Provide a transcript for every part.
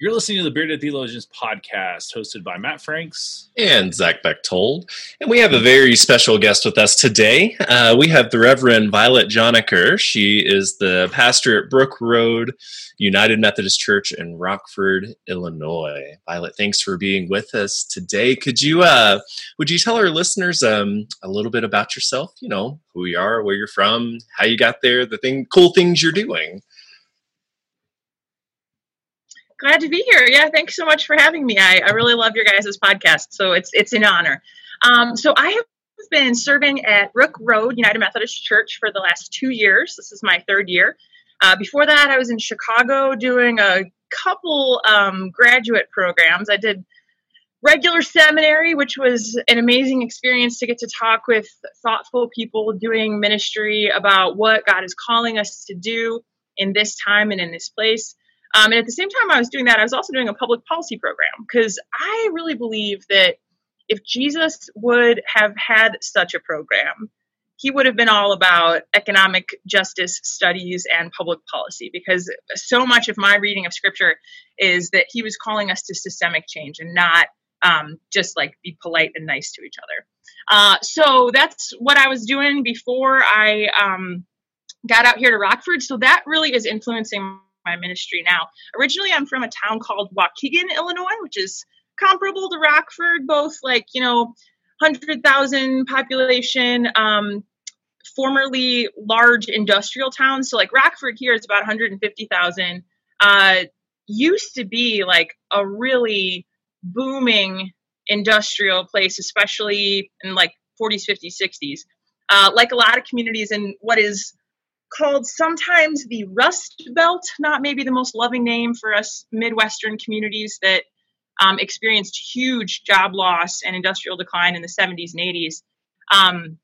You're listening to the Bearded Theologians podcast, hosted by Matt Franks and Zach Bechtold. And we have a very special guest with us today. Uh, we have the Reverend Violet Joniker. She is the pastor at Brook Road United Methodist Church in Rockford, Illinois. Violet, thanks for being with us today. Could you, uh, would you tell our listeners um, a little bit about yourself? You know, who you are, where you're from, how you got there, the thing, cool things you're doing. Glad to be here. Yeah, thanks so much for having me. I, I really love your guys' podcast, so it's it's an honor. Um, so I have been serving at Brook Road United Methodist Church for the last two years. This is my third year. Uh, before that, I was in Chicago doing a couple um, graduate programs. I did regular seminary, which was an amazing experience to get to talk with thoughtful people doing ministry about what God is calling us to do in this time and in this place. Um, and at the same time, I was doing that, I was also doing a public policy program because I really believe that if Jesus would have had such a program, he would have been all about economic justice studies and public policy because so much of my reading of scripture is that he was calling us to systemic change and not um, just like be polite and nice to each other. Uh, so that's what I was doing before I um, got out here to Rockford. So that really is influencing my ministry now. Originally, I'm from a town called Waukegan, Illinois, which is comparable to Rockford, both like, you know, 100,000 population, um, formerly large industrial towns. So, like Rockford here is about 150,000. Uh, used to be like a really booming industrial place, especially in like 40s, 50s, 60s. Uh, like a lot of communities in what is called sometimes the Rust Belt, not maybe the most loving name for us Midwestern communities that um, experienced huge job loss and industrial decline in the 70s and 80s. Um,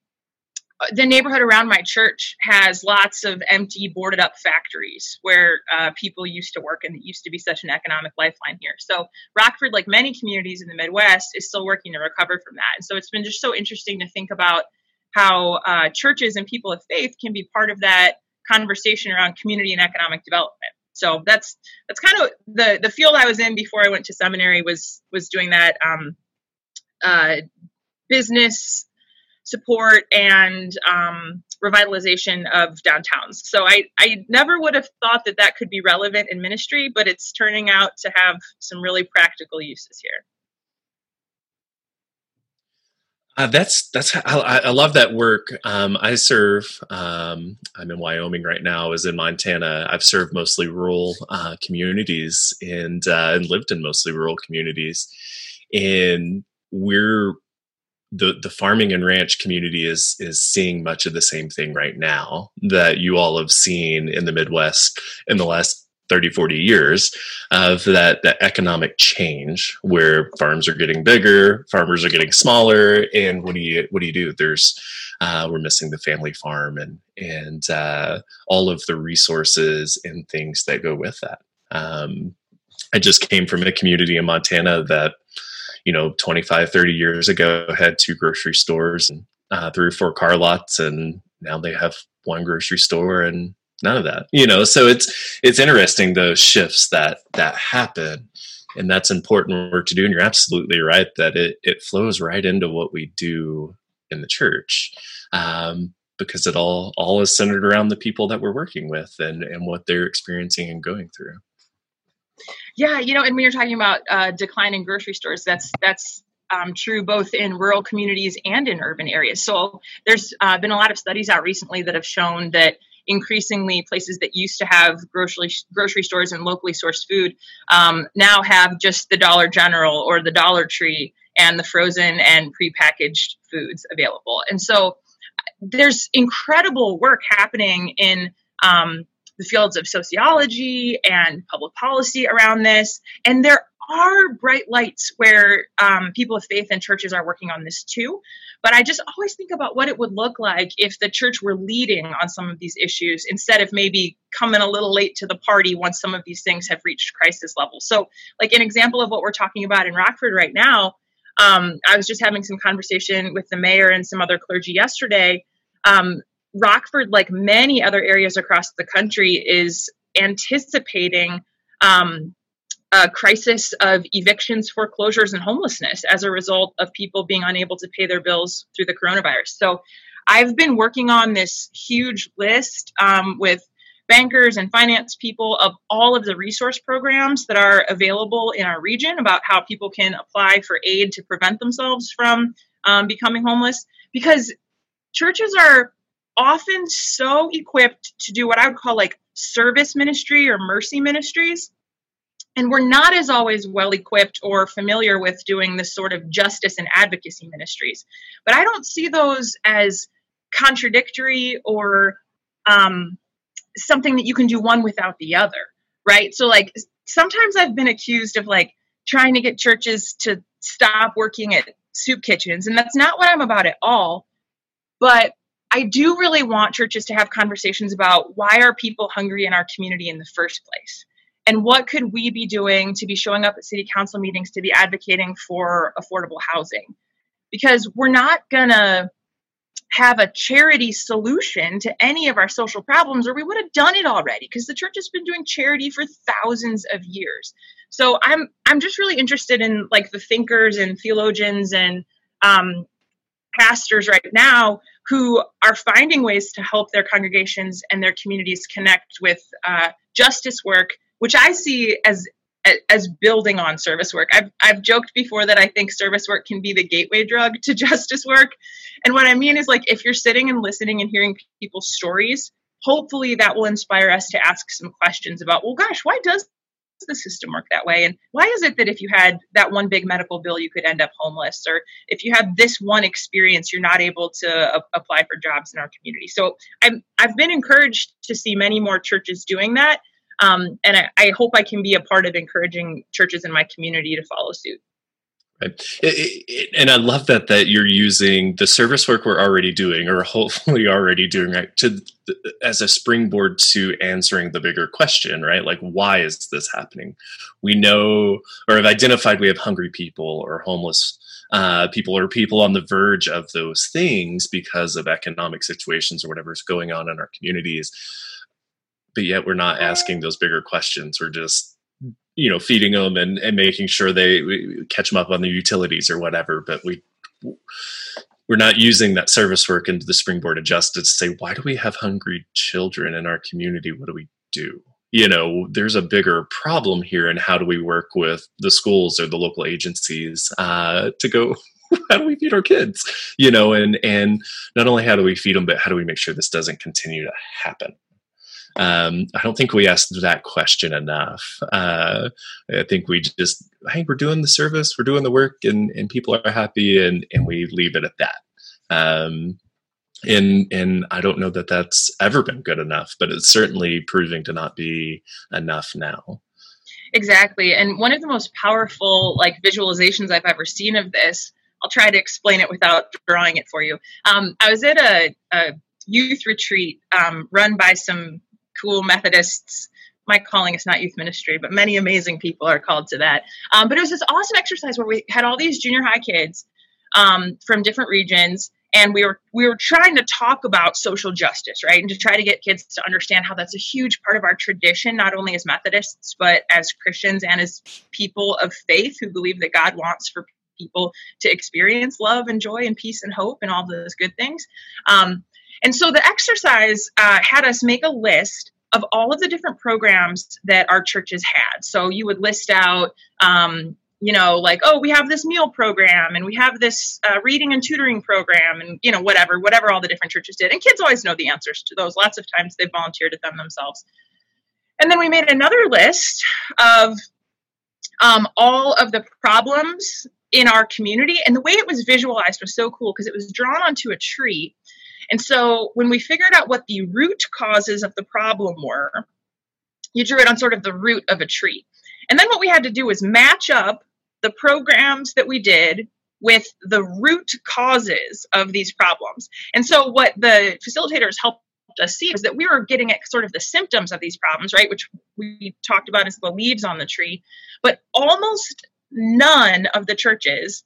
the neighborhood around my church has lots of empty, boarded up factories where uh, people used to work, and it used to be such an economic lifeline here. So, Rockford, like many communities in the Midwest, is still working to recover from that. And so, it's been just so interesting to think about how uh, churches and people of faith can be part of that conversation around community and economic development. So that's that's kind of the the field I was in before I went to seminary was was doing that um, uh, business support and um, revitalization of downtowns. So I I never would have thought that that could be relevant in ministry, but it's turning out to have some really practical uses here. Uh, that's that's I, I, love that work. Um, I serve. Um, I'm in Wyoming right now. I was in Montana. I've served mostly rural uh, communities and uh, and lived in mostly rural communities. And we're the the farming and ranch community is is seeing much of the same thing right now that you all have seen in the Midwest in the last 30 40 years of that that economic change where farms are getting bigger farmers are getting smaller and what do you what do you do? There's uh, we're missing the family farm and and uh, all of the resources and things that go with that. Um, i just came from a community in montana that you know 25 30 years ago had two grocery stores and uh, three or four car lots and now they have one grocery store and none of that you know so it's it's interesting those shifts that that happen and that's important work to do and you're absolutely right that it it flows right into what we do in the church um, because it all all is centered around the people that we're working with and and what they're experiencing and going through yeah you know and when you're talking about uh, decline in grocery stores that's that's um, true both in rural communities and in urban areas. So there's uh, been a lot of studies out recently that have shown that increasingly places that used to have grocery grocery stores and locally sourced food um, now have just the Dollar General or the Dollar Tree and the frozen and prepackaged foods available. And so there's incredible work happening in um, the fields of sociology and public policy around this. And there are bright lights where um, people of faith and churches are working on this too. But I just always think about what it would look like if the church were leading on some of these issues instead of maybe coming a little late to the party once some of these things have reached crisis level. So, like an example of what we're talking about in Rockford right now, um, I was just having some conversation with the mayor and some other clergy yesterday. Um, Rockford, like many other areas across the country, is anticipating um, a crisis of evictions, foreclosures, and homelessness as a result of people being unable to pay their bills through the coronavirus. So I've been working on this huge list um, with bankers and finance people of all of the resource programs that are available in our region about how people can apply for aid to prevent themselves from um, becoming homeless because churches are often so equipped to do what I would call like service ministry or mercy ministries. And we're not as always well equipped or familiar with doing this sort of justice and advocacy ministries. But I don't see those as contradictory or um, something that you can do one without the other, right? So, like, sometimes I've been accused of like trying to get churches to stop working at soup kitchens, and that's not what I'm about at all. But I do really want churches to have conversations about why are people hungry in our community in the first place? And what could we be doing to be showing up at city council meetings to be advocating for affordable housing? Because we're not going to have a charity solution to any of our social problems or we would have done it already because the church has been doing charity for thousands of years so i'm i'm just really interested in like the thinkers and theologians and um, pastors right now who are finding ways to help their congregations and their communities connect with uh, justice work which i see as as building on service work. I've, I've joked before that I think service work can be the gateway drug to justice work. And what I mean is, like, if you're sitting and listening and hearing people's stories, hopefully that will inspire us to ask some questions about, well, gosh, why does the system work that way? And why is it that if you had that one big medical bill, you could end up homeless? Or if you have this one experience, you're not able to a- apply for jobs in our community? So I'm, I've been encouraged to see many more churches doing that. Um, and I, I, hope I can be a part of encouraging churches in my community to follow suit. It, it, and I love that that you're using the service work we're already doing, or hopefully already doing, right, to as a springboard to answering the bigger question, right? Like, why is this happening? We know, or have identified, we have hungry people or homeless uh, people or people on the verge of those things because of economic situations or whatever's going on in our communities but yet we're not asking those bigger questions. We're just you know feeding them and, and making sure they catch them up on the utilities or whatever. But we we're not using that service work into the springboard of justice to say why do we have hungry children in our community? What do we do? You know, there's a bigger problem here, and how do we work with the schools or the local agencies uh, to go how do we feed our kids you know and and not only how do we feed them but how do we make sure this doesn't continue to happen um, I don't think we asked that question enough. Uh, I think we just, hey, we're doing the service, we're doing the work, and, and people are happy, and, and we leave it at that. Um, and and I don't know that that's ever been good enough, but it's certainly proving to not be enough now. Exactly, and one of the most powerful like visualizations I've ever seen of this. I'll try to explain it without drawing it for you. Um, I was at a, a youth retreat um, run by some cool Methodists. My calling is not youth ministry, but many amazing people are called to that. Um, but it was this awesome exercise where we had all these junior high kids um, from different regions, and we were we were trying to talk about social justice, right, and to try to get kids to understand how that's a huge part of our tradition, not only as Methodists but as Christians and as people of faith who believe that God wants for people to experience love and joy and peace and hope and all those good things. Um, and so the exercise uh, had us make a list of all of the different programs that our churches had. So you would list out, um, you know, like, oh, we have this meal program and we have this uh, reading and tutoring program and, you know, whatever, whatever all the different churches did. And kids always know the answers to those. Lots of times they volunteered at them themselves. And then we made another list of um, all of the problems in our community. And the way it was visualized was so cool because it was drawn onto a tree and so when we figured out what the root causes of the problem were, you drew it on sort of the root of a tree. And then what we had to do was match up the programs that we did with the root causes of these problems. And so what the facilitators helped us see is that we were getting at sort of the symptoms of these problems, right? Which we talked about as the leaves on the tree. But almost none of the churches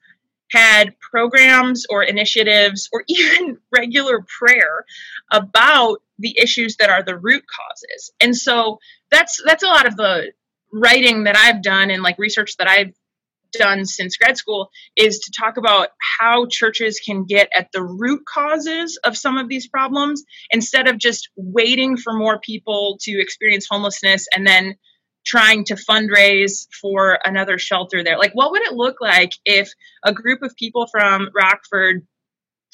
had programs or initiatives or even regular prayer about the issues that are the root causes. And so that's that's a lot of the writing that I've done and like research that I've done since grad school is to talk about how churches can get at the root causes of some of these problems instead of just waiting for more people to experience homelessness and then trying to fundraise for another shelter there. Like, what would it look like if a group of people from Rockford,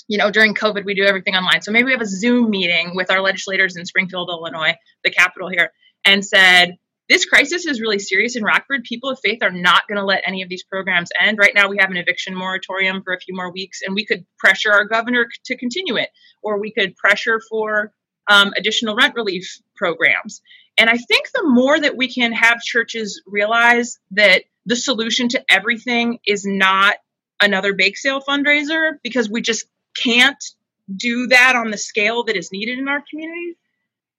you know, during COVID, we do everything online. So maybe we have a Zoom meeting with our legislators in Springfield, Illinois, the capital here, and said, this crisis is really serious in Rockford. People of faith are not going to let any of these programs end. Right now, we have an eviction moratorium for a few more weeks, and we could pressure our governor to continue it, or we could pressure for um, additional rent relief programs. And I think the more that we can have churches realize that the solution to everything is not another bake sale fundraiser, because we just can't do that on the scale that is needed in our communities.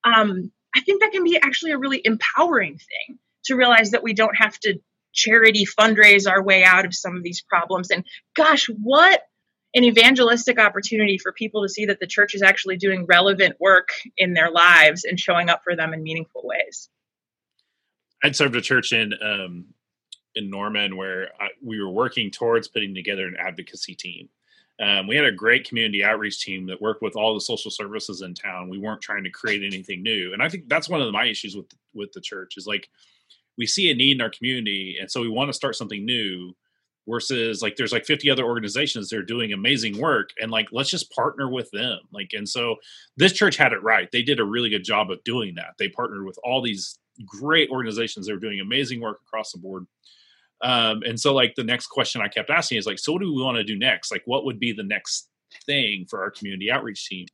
Um, I think that can be actually a really empowering thing to realize that we don't have to charity fundraise our way out of some of these problems. And gosh, what an evangelistic opportunity for people to see that the church is actually doing relevant work in their lives and showing up for them in meaningful ways. I'd served a church in um, in Norman where I, we were working towards putting together an advocacy team. Um, we had a great community outreach team that worked with all the social services in town. We weren't trying to create anything new, and I think that's one of my issues with with the church is like we see a need in our community, and so we want to start something new. Versus like there's like 50 other organizations that are doing amazing work, and like let's just partner with them. Like, and so this church had it right. They did a really good job of doing that. They partnered with all these great organizations that were doing amazing work across the board um, and so like the next question I kept asking is like, so what do we want to do next? Like, what would be the next thing for our community outreach team?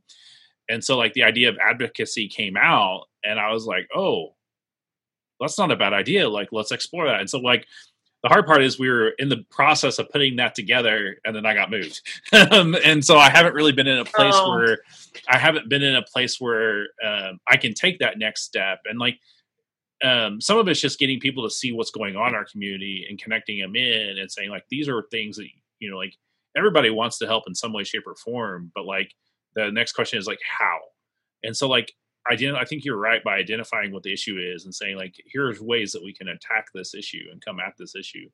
And so like the idea of advocacy came out, and I was like, oh, that's not a bad idea. Like, let's explore that. And so like the hard part is we were in the process of putting that together and then i got moved. Um, and so i haven't really been in a place oh. where i haven't been in a place where um, i can take that next step. And like um, some of it's just getting people to see what's going on in our community and connecting them in and saying like these are things that you know like everybody wants to help in some way shape or form but like the next question is like how? And so like ident- i think you're right by identifying what the issue is and saying like here's ways that we can attack this issue and come at this issue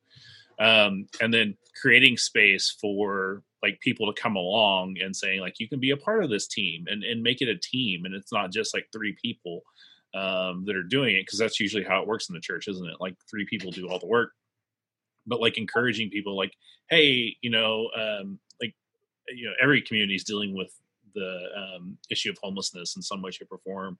um, and then creating space for like people to come along and saying like you can be a part of this team and, and make it a team and it's not just like three people um, that are doing it because that's usually how it works in the church, isn't it? Like three people do all the work, but like encouraging people, like, hey, you know, um, like you know, every community is dealing with the um, issue of homelessness in some way, shape, or form.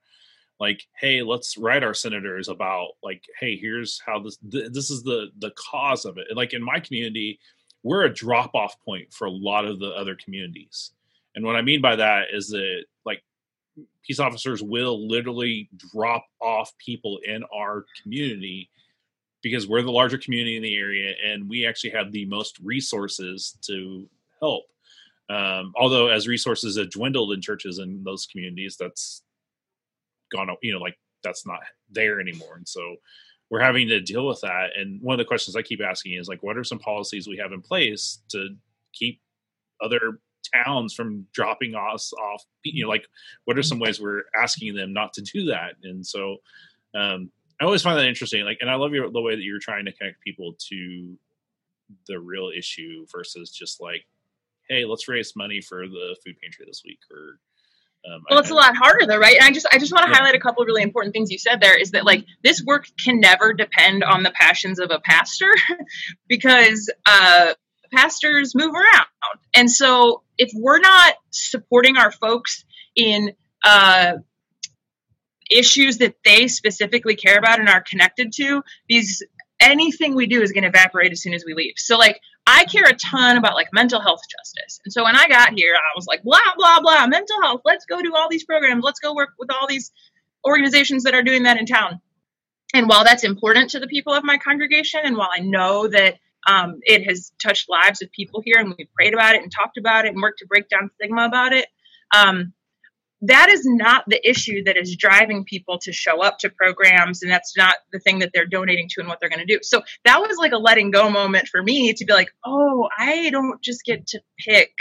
Like, hey, let's write our senators about like, hey, here's how this th- this is the the cause of it. Like in my community, we're a drop off point for a lot of the other communities. And what I mean by that is that like peace officers will literally drop off people in our community because we're the larger community in the area and we actually have the most resources to help. Um, although, as resources have dwindled in churches in those communities, that's gone, you know, like that's not there anymore. And so we're having to deal with that. And one of the questions I keep asking is like, what are some policies we have in place to keep other towns from dropping us off you know like what are some ways we're asking them not to do that and so um i always find that interesting like and i love your the way that you're trying to connect people to the real issue versus just like hey let's raise money for the food pantry this week or um, well, it's a lot harder though, right? And I just I just want to yeah. highlight a couple of really important things you said there is that like this work can never depend on the passions of a pastor because uh, pastors move around. And so if we're not supporting our folks in uh, issues that they specifically care about and are connected to, these anything we do is going to evaporate as soon as we leave. So like I care a ton about like mental health justice. And so when I got here, I was like, blah, blah, blah, mental health. Let's go do all these programs. Let's go work with all these organizations that are doing that in town. And while that's important to the people of my congregation, and while I know that um, it has touched lives of people here, and we've prayed about it and talked about it and worked to break down stigma about it, um, that is not the issue that is driving people to show up to programs and that's not the thing that they're donating to and what they're going to do. So that was like a letting go moment for me to be like oh i don't just get to pick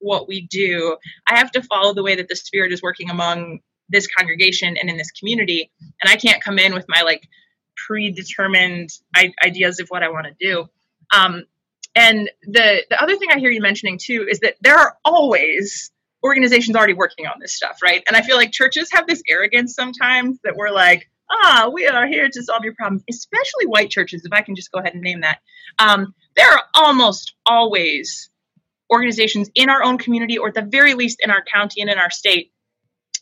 what we do. I have to follow the way that the spirit is working among this congregation and in this community and i can't come in with my like predetermined ideas of what i want to do. Um, and the the other thing i hear you mentioning too is that there are always organizations already working on this stuff, right? And I feel like churches have this arrogance sometimes that we're like, ah, we are here to solve your problems, especially white churches, if I can just go ahead and name that. Um, there are almost always organizations in our own community, or at the very least in our county and in our state,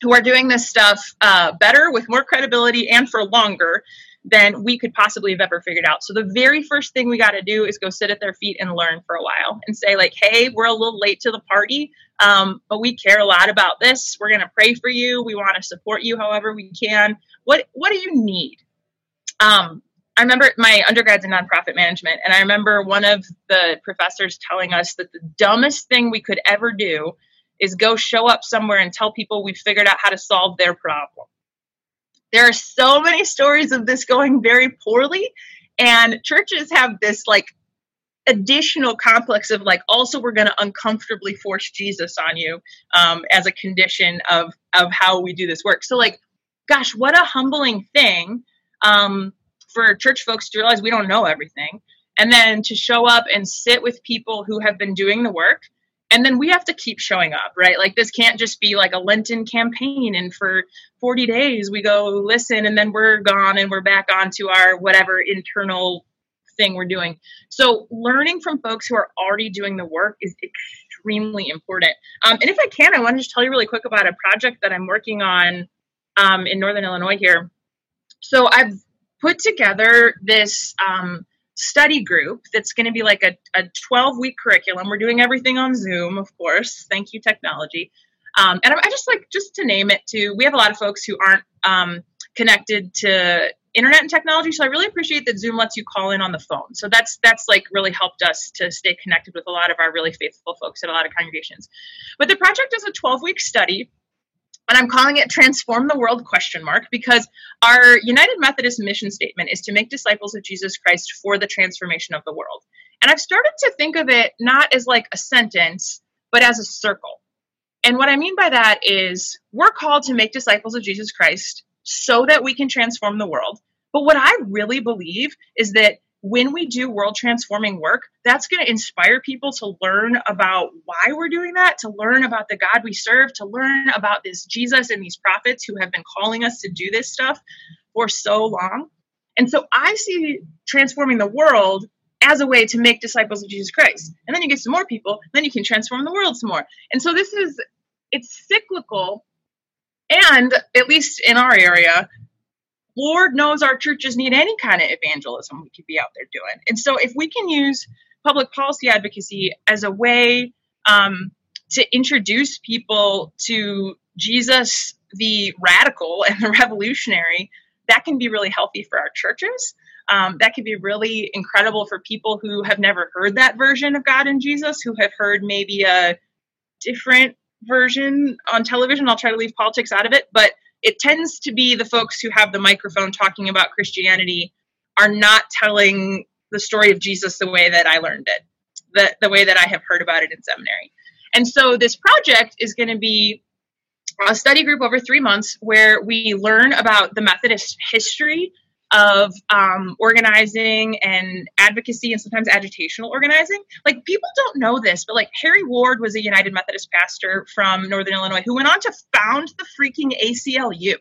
who are doing this stuff uh, better with more credibility and for longer than we could possibly have ever figured out. So the very first thing we got to do is go sit at their feet and learn for a while and say like, "Hey, we're a little late to the party, um, but we care a lot about this. We're going to pray for you. We want to support you however we can. What what do you need?" Um, I remember my undergrad's in nonprofit management, and I remember one of the professors telling us that the dumbest thing we could ever do is go show up somewhere and tell people we figured out how to solve their problem. There are so many stories of this going very poorly, and churches have this like additional complex of like also we're going to uncomfortably force jesus on you um, as a condition of of how we do this work. So like gosh what a humbling thing um, for church folks to realize we don't know everything and then to show up and sit with people who have been doing the work and then we have to keep showing up right? Like this can't just be like a lenten campaign and for 40 days we go listen and then we're gone and we're back onto our whatever internal thing we're doing. So learning from folks who are already doing the work is extremely important. Um, and if i can i want to just tell you really quick about a project that i'm working on um, in northern illinois here. So i've put together this um, study group that's going to be like a, a 12 week curriculum. We're doing everything on Zoom, of course. Thank you, technology. Um, and I, I, just like, just to name it, too, we have a lot of folks who aren't um, connected to internet and technology. So I really appreciate that Zoom lets you call in on the phone. So that's that's like really helped us to stay connected with a lot of our really faithful folks at a lot of congregations. But the project is a 12 week study and I'm calling it transform the world question mark because our United Methodist mission statement is to make disciples of Jesus Christ for the transformation of the world. And I've started to think of it not as like a sentence, but as a circle. And what I mean by that is we're called to make disciples of Jesus Christ so that we can transform the world. But what I really believe is that when we do world transforming work, that's going to inspire people to learn about why we're doing that, to learn about the God we serve, to learn about this Jesus and these prophets who have been calling us to do this stuff for so long. And so I see transforming the world as a way to make disciples of Jesus Christ. And then you get some more people, then you can transform the world some more. And so this is it's cyclical and at least in our area Lord knows our churches need any kind of evangelism we could be out there doing. And so if we can use public policy advocacy as a way um, to introduce people to Jesus, the radical and the revolutionary, that can be really healthy for our churches. Um, that can be really incredible for people who have never heard that version of God and Jesus, who have heard maybe a different version on television. I'll try to leave politics out of it, but it tends to be the folks who have the microphone talking about Christianity are not telling the story of Jesus the way that I learned it, the, the way that I have heard about it in seminary. And so this project is going to be a study group over three months where we learn about the Methodist history of um, organizing and advocacy and sometimes agitational organizing. Like people don't know this, but like Harry Ward was a United Methodist pastor from Northern Illinois who went on to found the freaking ACLU.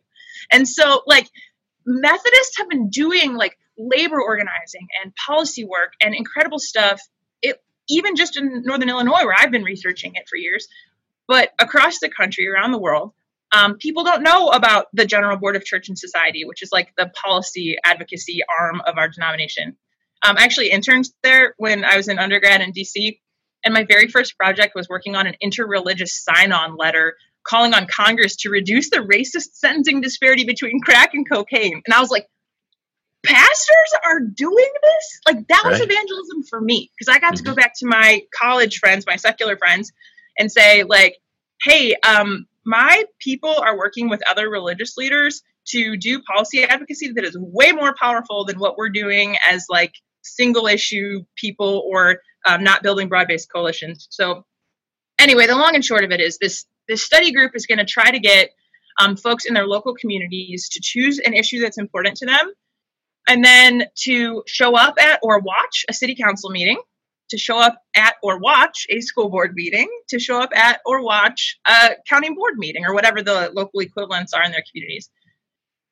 And so like Methodists have been doing like labor organizing and policy work and incredible stuff. It even just in Northern Illinois where I've been researching it for years, but across the country, around the world. Um, people don't know about the General Board of Church and Society, which is like the policy advocacy arm of our denomination. Um, I actually interned there when I was in undergrad in DC, and my very first project was working on an interreligious sign on letter calling on Congress to reduce the racist sentencing disparity between crack and cocaine. And I was like, pastors are doing this like that was evangelism for me because i got to Mm-hmm. go back to my college friends my secular friends and say like hey um my people are working with other religious leaders to do policy advocacy that is way more powerful than what we're doing as like single issue people or um, not building broad-based coalitions. So anyway the long and short of it is this this study group is going to try to get um, folks in their local communities to choose an issue that's important to them and then to show up at or watch a city council meeting to show up at or watch a school board meeting to show up at or watch a county board meeting or whatever the local equivalents are in their communities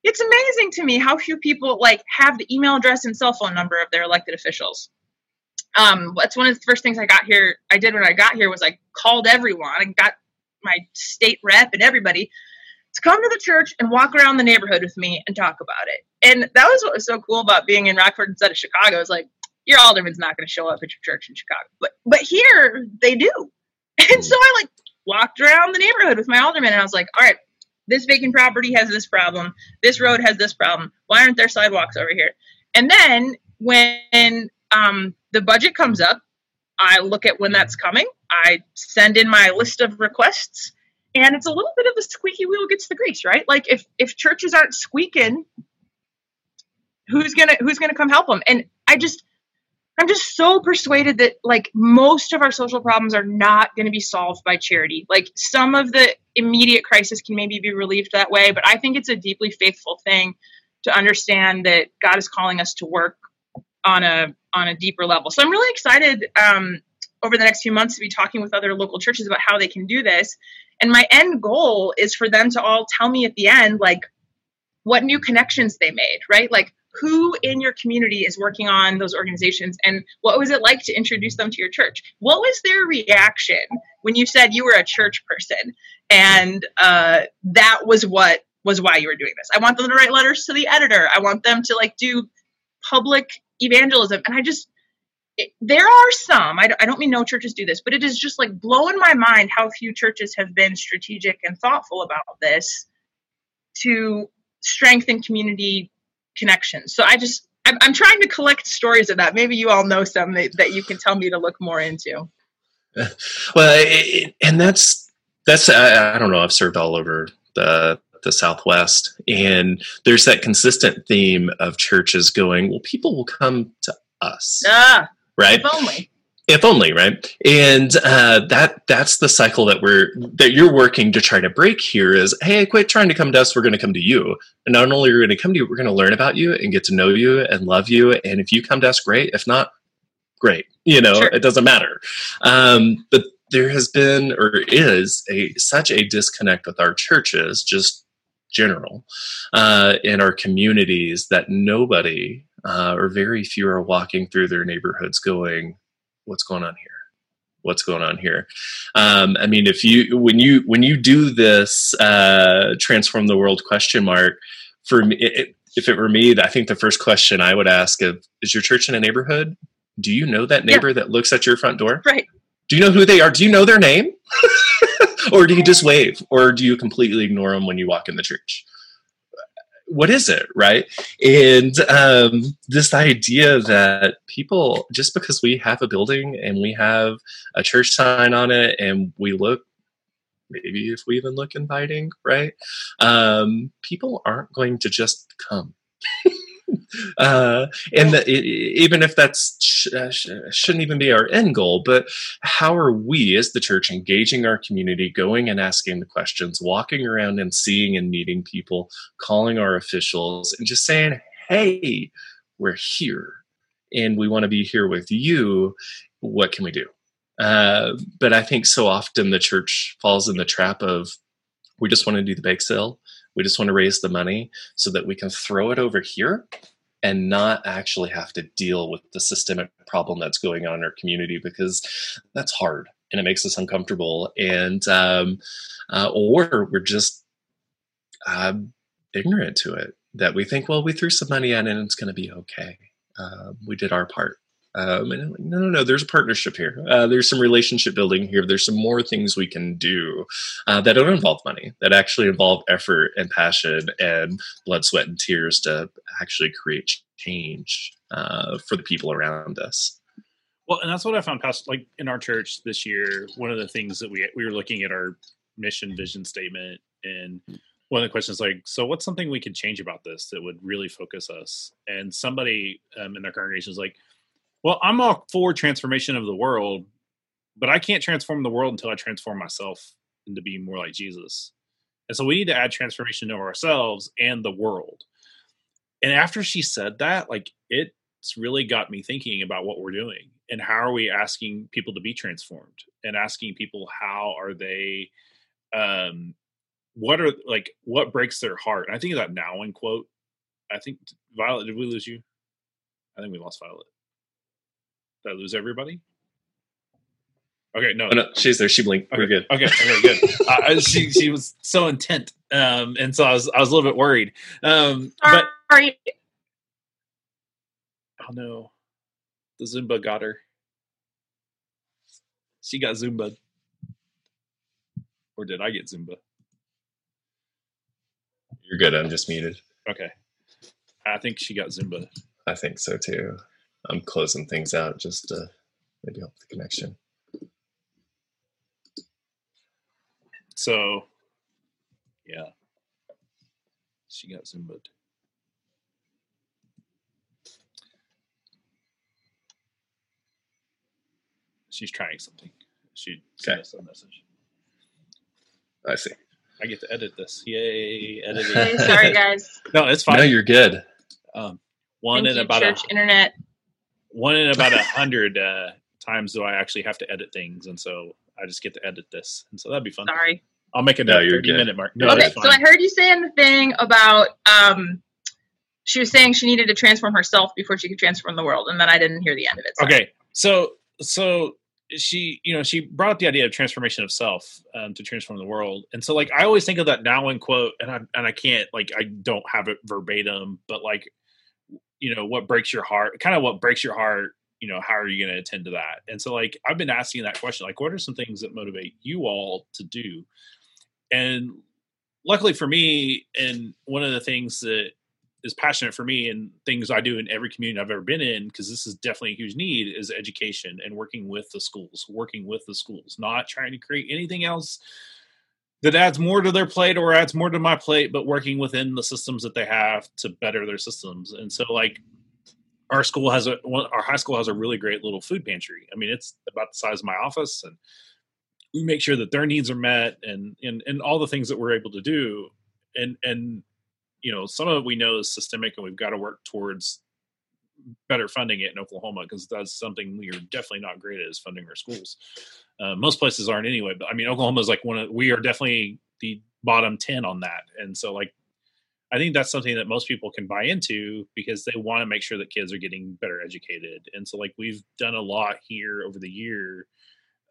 it's amazing to me how few people like have the email address and cell phone number of their elected officials um, that's one of the first things i got here i did when i got here was i called everyone i got my state rep and everybody to come to the church and walk around the neighborhood with me and talk about it. And that was what was so cool about being in Rockford instead of Chicago. Is like your alderman's not going to show up at your church in Chicago, but but here they do. And so I like walked around the neighborhood with my alderman, and I was like, all right, this vacant property has this problem. This road has this problem. Why aren't there sidewalks over here? And then when um, the budget comes up, I look at when that's coming. I send in my list of requests and it's a little bit of the squeaky wheel gets the grease right like if if churches aren't squeaking who's gonna who's gonna come help them and i just i'm just so persuaded that like most of our social problems are not going to be solved by charity. Like some of the immediate crisis can maybe be relieved that way but i think it's a deeply faithful thing to understand that god is calling us to work on a on a deeper level. So i'm really excited um, over the next few months to be talking with other local churches about how they can do this. And my end goal is for them to all tell me at the end, like, what new connections they made, right? Like, who in your community is working on those organizations and what was it like to introduce them to your church? What was their reaction when you said you were a church person and uh, that was what was why you were doing this? I want them to write letters to the editor. I want them to like do public evangelism. And I just, it, there are some, I I don't mean no churches do this, but it is just like blowing my mind how few churches have been strategic and thoughtful about this to strengthen community connections. So I just, I'm, I'm trying to collect stories of that. Maybe you all know some that, that you can tell me to look more into. well, it, and that's that's I, I don't know. I've served all over the the Southwest, and there's that consistent theme of churches going, well, people will come to us, Ah, right? if only. If only right? And uh, that that's the cycle that we're that you're working to try to break here is hey quit trying to come to us. We're going to come to you. And not only are we going to come to you we're going to learn about you and get to know you and love you. And if you come to us great. If not great. You know Sure. it doesn't matter. Um, but there has been or is a such a disconnect with our churches just general uh, in our communities that nobody uh, or very few are walking through their neighborhoods going what's going on here? What's going on here? Um, i mean if you when you when you do this uh, transform the world question mark for me it, if it were me i think the first question i would ask of is your church in a neighborhood? Do you know that Yeah. neighbor that looks at your front door? Right. do you know who they are? Do you know their name? Or do you just wave? Or do you completely ignore them when you walk in the church what is it right? And um, this idea that people just because we have a building and we have a church sign on it and we look maybe if we even look inviting right? Um, people aren't going to just come uh, and the, even if that's sh- uh, sh- shouldn't even be our end goal but how are we as the church engaging our community going and asking the questions walking around and seeing and meeting people calling our officials and just saying hey we're here and we want to be here with you. What can we do? Uh, but i think so often the church falls in the trap of we just want to do the bake sale. We just want to raise the money so that we can throw it over here and not actually have to deal with the systemic problem that's going on in our community because that's hard and it makes us uncomfortable. And um, uh, or we're just um, ignorant to it that we think well we threw some money at it and it's going to be okay. Uh, we did our part Um, and like, no, no, no, there's a partnership here. Uh, there's some relationship building here. There's some more things we can do uh, that don't involve money, that actually involve effort and passion and blood, sweat, and tears to actually create change uh, for the people around us. Well, and that's what I found past like in our church this year. One of the things that we we were looking at our mission vision statement, and one of the questions like, so what's something we could change about this that would really focus us? And somebody um, in their congregation is like, well, I'm all for transformation of the world, but I can't transform the world until I transform myself into being more like Jesus. And so we need to add transformation to ourselves and the world. And after she said that, like it's really got me thinking about what we're doing and how are we asking people to be transformed and asking people how are they um what are like what breaks their heart and i think of that now in quote i think violet did we lose you i think we lost violet did i lose everybody okay no, oh, no she's there she blinked okay. we're good okay okay good uh, she, she was so intent um and so i was i was a little bit worried um but Sorry. oh no the Zumba got her. She got Zumba. Or did I get Zumba? You're good. I'm just muted. Okay. I think she got Zumba. I think so too. I'm closing things out just to maybe help the connection. So, yeah. She got some Zumba. she's trying something. She sent Okay. us a message. I see. I get to edit this. Yay, editing. Hey, sorry, guys. no, it's fine. No, you're good. um, one Thank in you, about church a internet. One in about a hundred uh, times do I actually have to edit things, and so I just get to edit this, and so that'd be fun. Sorry. I'll make a No, note you're thirty good. minute mark. No, okay, that's so. I heard you saying the thing about um, she was saying she needed to transform herself before she could transform the world, and then I didn't hear the end of it. Sorry. Okay, so so she you know she brought up the idea of transformation of self um, to transform the world, and so like I always think of that now in quote, and I and I can't like I don't have it verbatim, but like you know what breaks your heart, kind of what breaks your heart. You know, how are you going to attend to that? And so, like, I've been asking that question, like, what are some things that motivate you all to do? And luckily for me, and one of the things that is passionate for me and things I do in every community I've ever been in, because this is definitely a huge need, is education and working with the schools, working with the schools, not trying to create anything else that adds more to their plate or adds more to my plate, but working within the systems that they have to better their systems. And so, like, our school has a our high school has a really great little food pantry. I mean, it's about the size of my office, and we make sure that their needs are met, and and and all the things that we're able to do. And and you know, some of it we know is systemic, and we've got to work towards better funding it in Oklahoma because that's something we are definitely not great at is funding our schools. Uh, most places aren't anyway, but I mean, Oklahoma is like one of we are definitely the bottom ten on that, and so like I think that's something that most people can buy into because they want to make sure that kids are getting better educated. And so, like, we've done a lot here over the year,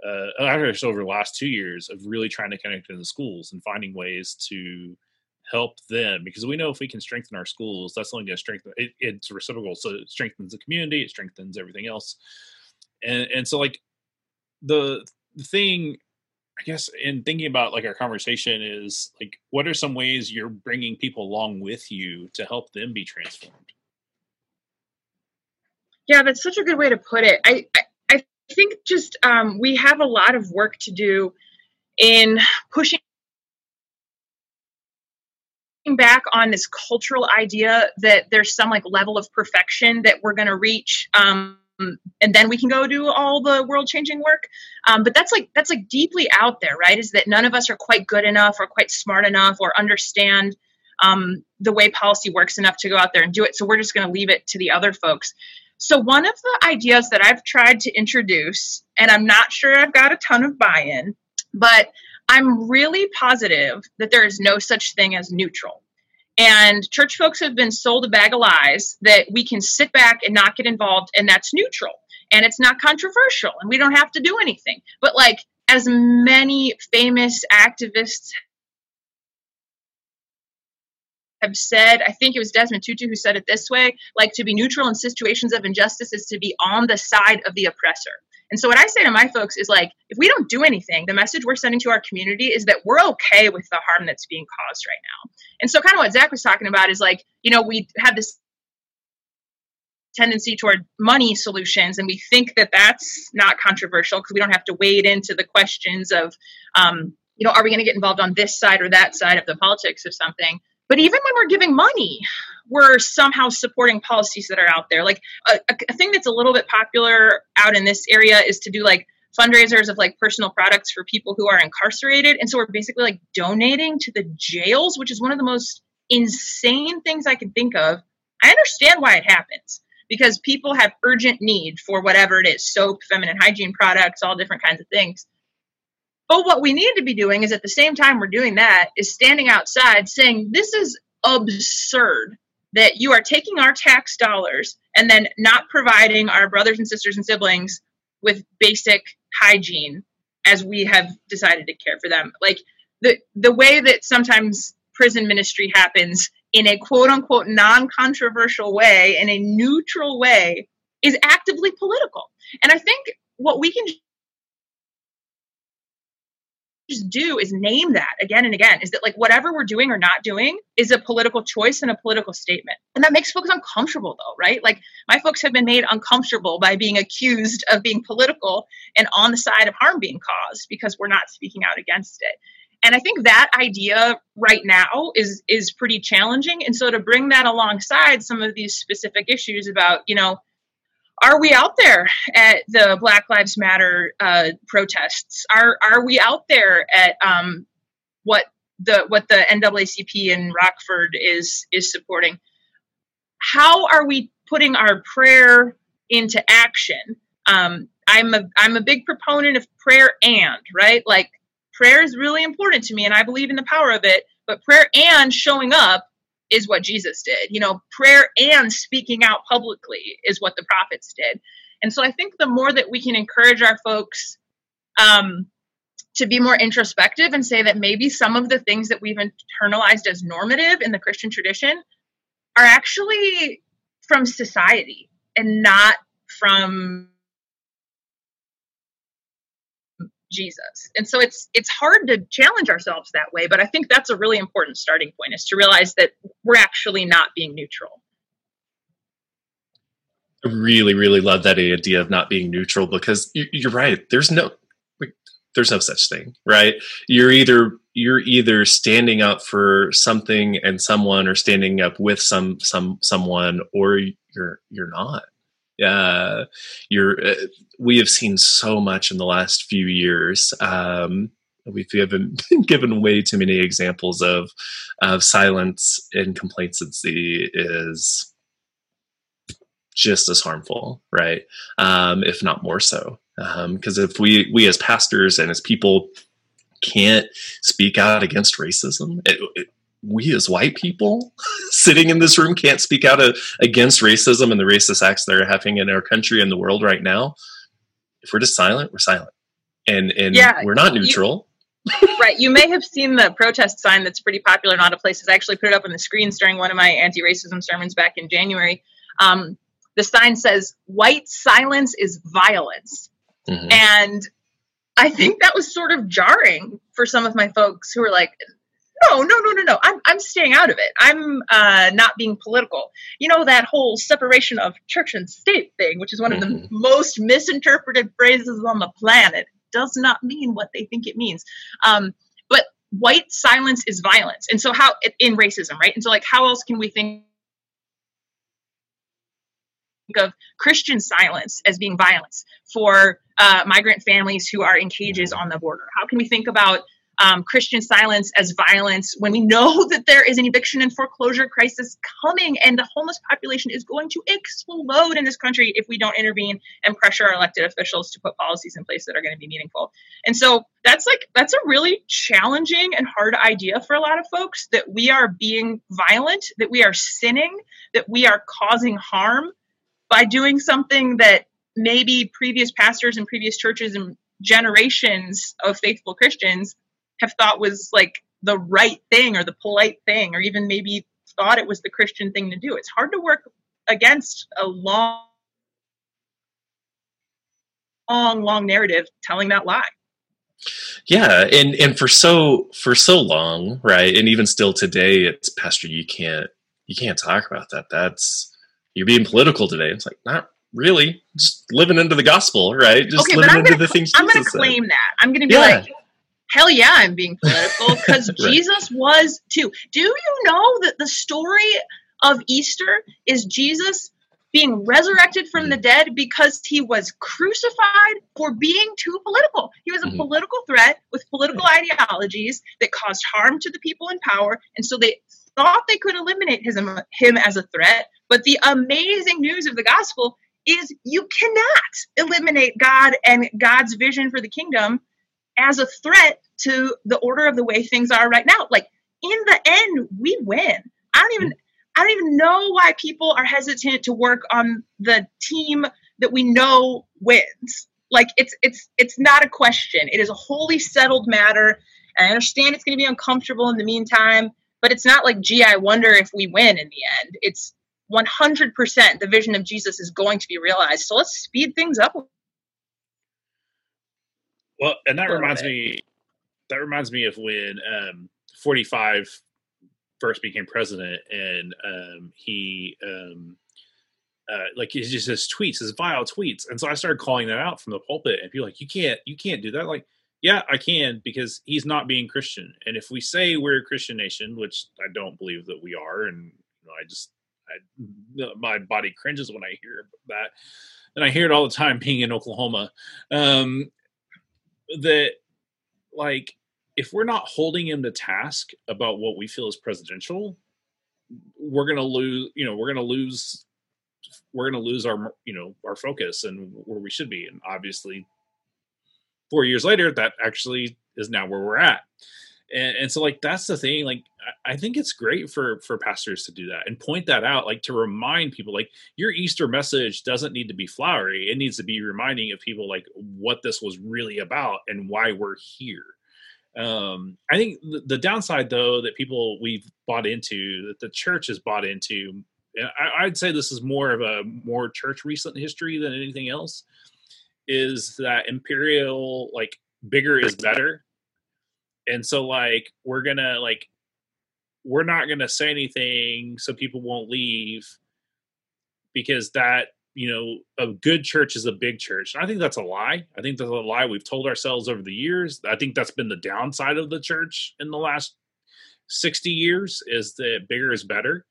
uh, actually over the last two years, of really trying to connect in the schools and finding ways to help them because we know if we can strengthen our schools, that's only going to strengthen it, it's reciprocal. So it strengthens the community, it strengthens everything else. And, and so, like, the, thing I guess in thinking about like our conversation is like, what are some ways you're bringing people along with you to help them be transformed? Yeah, that's such a good way to put it. I I, I think just um, we have a lot of work to do in pushing back on this cultural idea that there's some like level of perfection that we're going to reach um, and then we can go do all the world changing work um, but that's like that's like deeply out there right? Is that none of us are quite good enough or quite smart enough or understand um, the way policy works enough to go out there and do it so we're just going to leave it to the other folks. So one of the ideas that i've tried to introduce and i'm not sure i've got a ton of buy-in but i'm really positive that there is no such thing as neutral and church folks have been sold a bag of lies that we can sit back and not get involved, and that's neutral and it's not controversial and we don't have to do anything. But, like, as many famous activists have said, I think it was Desmond Tutu who said it this way like to be neutral in situations of injustice is to be on the side of the oppressor. And so, what I say to my folks is like, if we don't do anything, the message we're sending to our community is that we're okay with the harm that's being caused right now. And so, kind of what Zach was talking about is like, you know, we have this tendency toward money solutions, and we think that that's not controversial because we don't have to wade into the questions of, um, you know, are we going to get involved on this side or that side of the politics of something? But even when we're giving money, we're somehow supporting policies that are out there. Like a, a, thing that's a little bit popular out in this area is to do like fundraisers of like personal products for people who are incarcerated. And so we're basically like donating to the jails, which is one of the most insane things I can think of. I understand why it happens because people have urgent need for whatever it is soap, feminine hygiene products, all different kinds of things. But what we need to be doing is at the same time we're doing that, is standing outside saying, This is absurd that you are taking our tax dollars and then not providing our brothers and sisters and siblings with basic hygiene as we have decided to care for them. Like the the way that sometimes prison ministry happens in a quote unquote non-controversial way, in a neutral way, is actively political. And I think what we can just do is name that again and again. Is that like whatever we're doing or not doing is a political choice and a political statement. And that makes folks uncomfortable though right? Like my folks have been made uncomfortable by being accused of being political and on the side of harm being caused because we're not speaking out against it. And i think that idea right now is is pretty challenging. And so to bring that alongside some of these specific issues about you know are we out there at the Black Lives Matter uh, protests? Are are we out there at um, what the what the NAACP in Rockford is is supporting? How are we putting our prayer into action? Um, I'm a I'm a big proponent of prayer and right like prayer is really important to me and I believe in the power of it. But prayer and showing up is what Jesus did. You know, prayer and speaking out publicly is what the prophets did. And so I think the more that we can encourage our folks um, to be more introspective and say that maybe some of the things that we've internalized as normative in the Christian tradition are actually from society and not from Jesus. And so it's it's hard to challenge ourselves that way, but I think that's a really important starting point is to realize that we're actually not being neutral. I really really love that idea of not being neutral because you're right. There's no there's no such thing, right? You're either you're either standing up for something and someone or standing up with some some someone or you're you're not uh, you're uh, we have seen so much in the last few years. Um, we've given given way too many examples of of silence and complacency is just as harmful, right? Um, if not more so. Because um, if we we as pastors and as people can't speak out against racism, it, it, we as white people sitting in this room can't speak out a, against racism and the racist acts that are happening in our country and the world right now. If we're just silent, we're silent, and and yeah, we're not neutral. You, right. You may have seen the protest sign that's pretty popular in a lot of places. I actually put it up on the screens during one of my anti-racism sermons back in January. Um, the sign says, "White silence is violence," mm-hmm. and I think that was sort of jarring for some of my folks who were like, no, no, no, no, no. I'm, I'm staying out of it. I'm uh, not being political. You know, that whole separation of church and state thing, which is one of the mm-hmm. most misinterpreted phrases on the planet, does not mean what they think it means. Um, but white silence is violence. And so, how in racism, right? And so, like, how else can we think? of Christian silence as being violence for uh, migrant families who are in cages on the border? How can we think about um, Christian silence as violence when we know that there is an eviction and foreclosure crisis coming and the homeless population is going to explode in this country if we don't intervene and pressure our elected officials to put policies in place that are going to be meaningful. And so that's like, that's a really challenging and hard idea for a lot of folks that we are being violent, that we are sinning, that we are causing harm by doing something that maybe previous pastors and previous churches and generations of faithful Christians have thought was like the right thing or the polite thing or even maybe thought it was the Christian thing to do. It's hard to work against a long, long, long narrative telling that lie. Yeah, and and for so for so long, right, and even still today, it's Pastor. You can't you can't talk about that. That's you're being political today. It's like not really, just living into the gospel, right? Just okay, living but I'm into the things. I'm going to claim that. I'm going to be Yeah. like, hell yeah, I'm being political because Right. Jesus was too. Do you know that the story of Easter is Jesus being resurrected from Mm-hmm. the dead because he was crucified for being too political? He was a Mhm. political threat with political ideologies that caused harm to the people in power, and so they thought they could eliminate his, him as a threat. But the amazing news of the gospel is you cannot eliminate God and God's vision for the kingdom as a threat to the order of the way things are right now. Like in the end, we win. I don't even I don't even know why people are hesitant to work on the team that we know wins. Like it's it's it's not a question. It is a wholly settled matter. And I understand it's going to be uncomfortable in the meantime, but it's not like, gee, I wonder if we win in the end. It's 100% the vision of Jesus is going to be realized. So let's speed things up. Well, and that reminds bit. me that reminds me of when um 45 first became president and um he um uh, like he just his tweets, his vile tweets, and so I started calling that out from the pulpit, and people like, "You can't, you can't do that." Like, yeah, I can because he's not being Christian, and if we say we're a Christian nation, which I don't believe that we are, and you know, I just, I, my body cringes when I hear that, and I hear it all the time being in Oklahoma. Um, that like if we're not holding him to task about what we feel is presidential we're gonna lose you know we're gonna lose we're gonna lose our you know our focus and where we should be. And obviously four years later that actually is now where we're at and, and so like that's the thing like I, think it's great for for pastors to do that and point that out like to remind people like your easter message doesn't need to be flowery. It needs to be reminding of people like what this was really about and why we're here. Um i think the, the downside though that people we've bought into that the church has bought into I, i'd say this is more of a more church recent history than anything else is that imperial like bigger is better and so like we're gonna like we're not gonna say anything so people won't leave because that you know a good church is a big church. And i think that's a lie. I think that's a lie we've told ourselves over the years. I think that's been the downside of the church in the last 60 years is that bigger is better.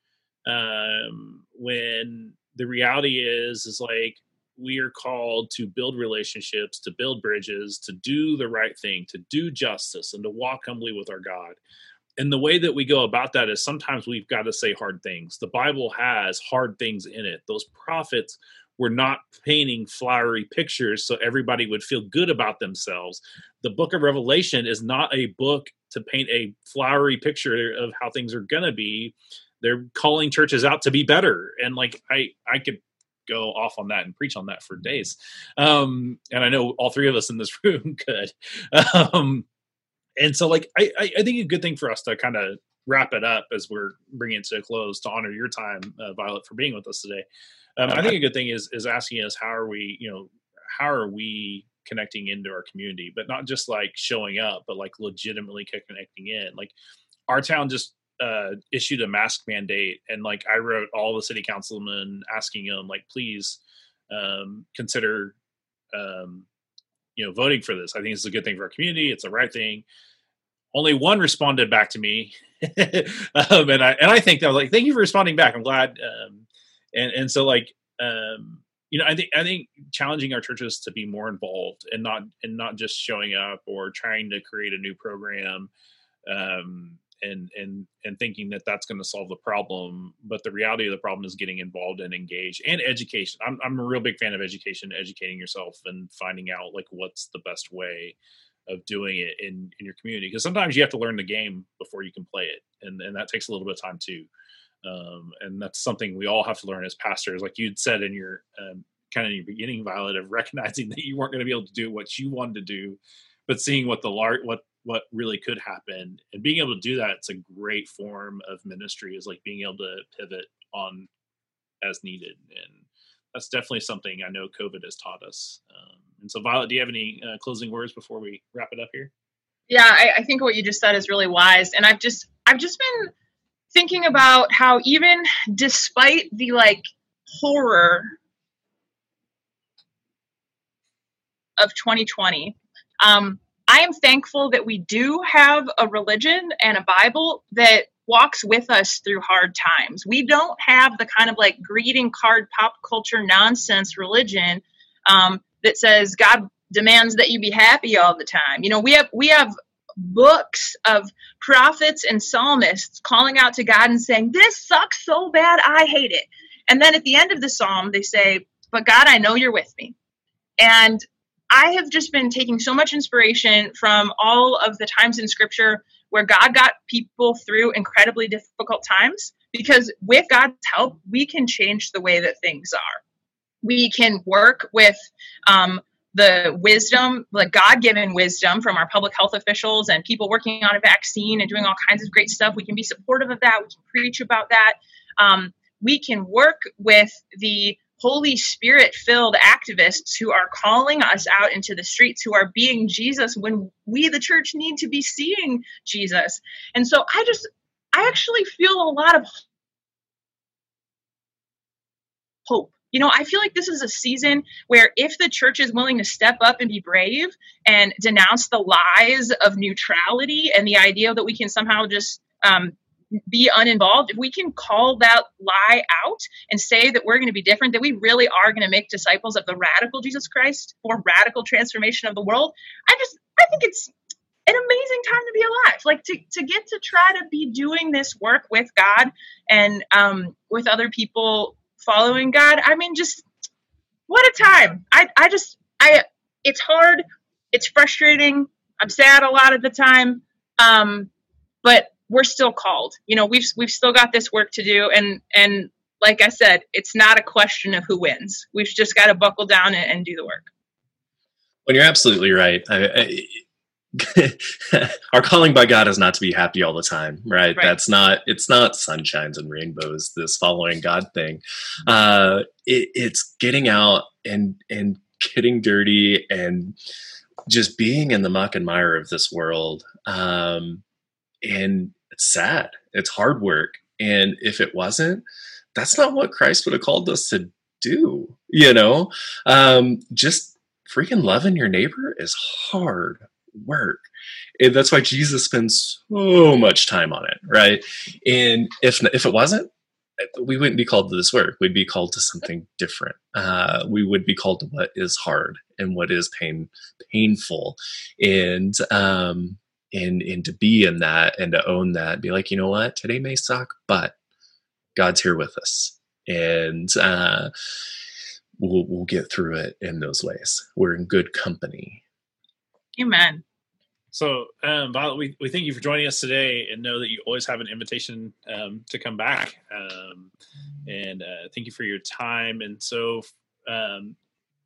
Um when the reality is is like we are called to build relationships to build bridges to do the right thing to do justice and to walk humbly with our god. And the way that we go about that is sometimes we've got to say hard things. The bible has hard things in it. Those prophets were not painting flowery pictures so everybody would feel good about themselves. The book of revelation is not a book to paint a flowery picture of how things are going to be. They're calling churches out to be better. And like i i could go off on that and preach on that for days. Um and i know all three of us in this room could. Um and so like I, I i think a good thing for us to kind of wrap it up as we're bringing it to a close to honor your time uh, violet for being with us today. Um, i think a good thing is is asking us how are we you know how are we connecting into our community? But not just like showing up but like legitimately connecting in. Like our town just uh issued a mask mandate and like i wrote all the city councilmen asking them like please um consider um you know voting for this. I think it's a good thing for our community. It's the right thing. Only one responded back to me. Um, and i and i think that was like thank you for responding back. I'm glad um and and so like um you know i think i think challenging our churches to be more involved and not and not just showing up or trying to create a new program um and and and thinking that that's going to solve the problem but the reality of the problem is getting involved and engaged and education. I'm, I'm a real big fan of education educating yourself and finding out like what's the best way of doing it in in your community because sometimes you have to learn the game before you can play it and and that takes a little bit of time too. Um and that's something we all have to learn as pastors like you'd said in your um, kind of your beginning violet of recognizing that you weren't going to be able to do what you wanted to do but seeing what the large what what really could happen and being able to do that it's a great form of ministry is like being able to pivot on as needed and that's definitely something i know covid has taught us um, and so violet do you have any uh, closing words before we wrap it up here? Yeah I, I think what you just said is really wise and i've just i've just been thinking about how even despite the like horror of 2020 um, I am thankful that we do have a religion and a Bible that walks with us through hard times. We don't have the kind of like greeting card pop culture nonsense religion um, that says God demands that you be happy all the time. You know, we have we have books of prophets and psalmists calling out to God and saying, "This sucks so bad, I hate it." And then at the end of the psalm, they say, "But God, I know you're with me." And I have just been taking so much inspiration from all of the times in scripture where God got people through incredibly difficult times because with God's help, we can change the way that things are. We can work with um, the wisdom, the God given wisdom from our public health officials and people working on a vaccine and doing all kinds of great stuff. We can be supportive of that. We can preach about that. Um, we can work with the Holy Spirit filled activists who are calling us out into the streets, who are being Jesus when we, the church, need to be seeing Jesus. And so I just, I actually feel a lot of hope. You know, I feel like this is a season where if the church is willing to step up and be brave and denounce the lies of neutrality and the idea that we can somehow just um, be uninvolved, if we can call that lie out and say that we're going to be different, that we really are going to make disciples of the radical Jesus Christ for radical transformation of the world, I just I think it's an amazing time to be alive. Like to, to get to try to be doing this work with God and um, with other people following God. I mean, just what a time. I, I just I it's hard, it's frustrating. I'm sad a lot of the time. Um, but we're still called. You know, we've we've still got this work to do, and and like I said, it's not a question of who wins. We've just got to buckle down and, and, do the work. Well, you're absolutely right. I, I, our calling by God is not to be happy all the time, right? right? That's not. It's not sunshines and rainbows. This following God thing. Uh, it, it's getting out and and getting dirty and just being in the muck and mire of this world. Um, and sad. It's hard work. And if it wasn't, that's not what Christ would have called us to do. You know, um, just freaking loving your neighbor is hard work. And that's why Jesus spends so much time on it, right? And if if it wasn't, we wouldn't be called to this work. We'd be called to something different. Uh, we would be called to what is hard and what is pain painful. And um, and and to be in that and to own that be like you know what? Today may suck but god's here with us. And uh, we'll, we'll get through it in those ways. We're in good company. Amen. So um, violet we, we thank you for joining us today and know that you always have an invitation um, to come back. Um, and uh, thank you for your time. And so um,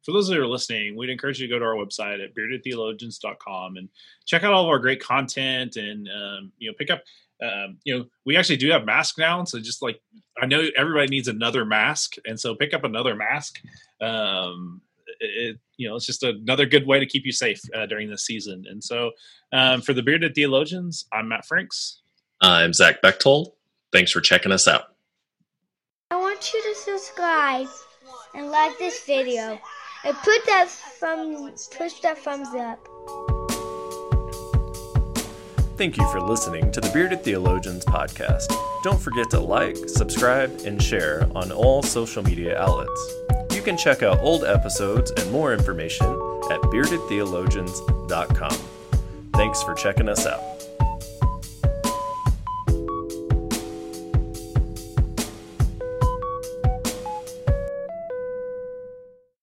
for those that are listening, we'd encourage you to go to our website at beardedtheologians.com and check out all of our great content and, um, you know, pick up, um, you know, we actually do have masks now. So just like, I know everybody needs another mask. And so pick up another mask. Um, it, you know, it's just another good way to keep you safe uh, during this season. And so um, for the Bearded Theologians, I'm Matt Franks. I'm Zach Bechtold. Thanks for checking us out. I want you to subscribe and like this video. And put that thumb, push that thumbs up. Thank you for listening to the Bearded Theologians podcast. Don't forget to like, subscribe, and share on all social media outlets. You can check out old episodes and more information at beardedtheologians.com. Thanks for checking us out.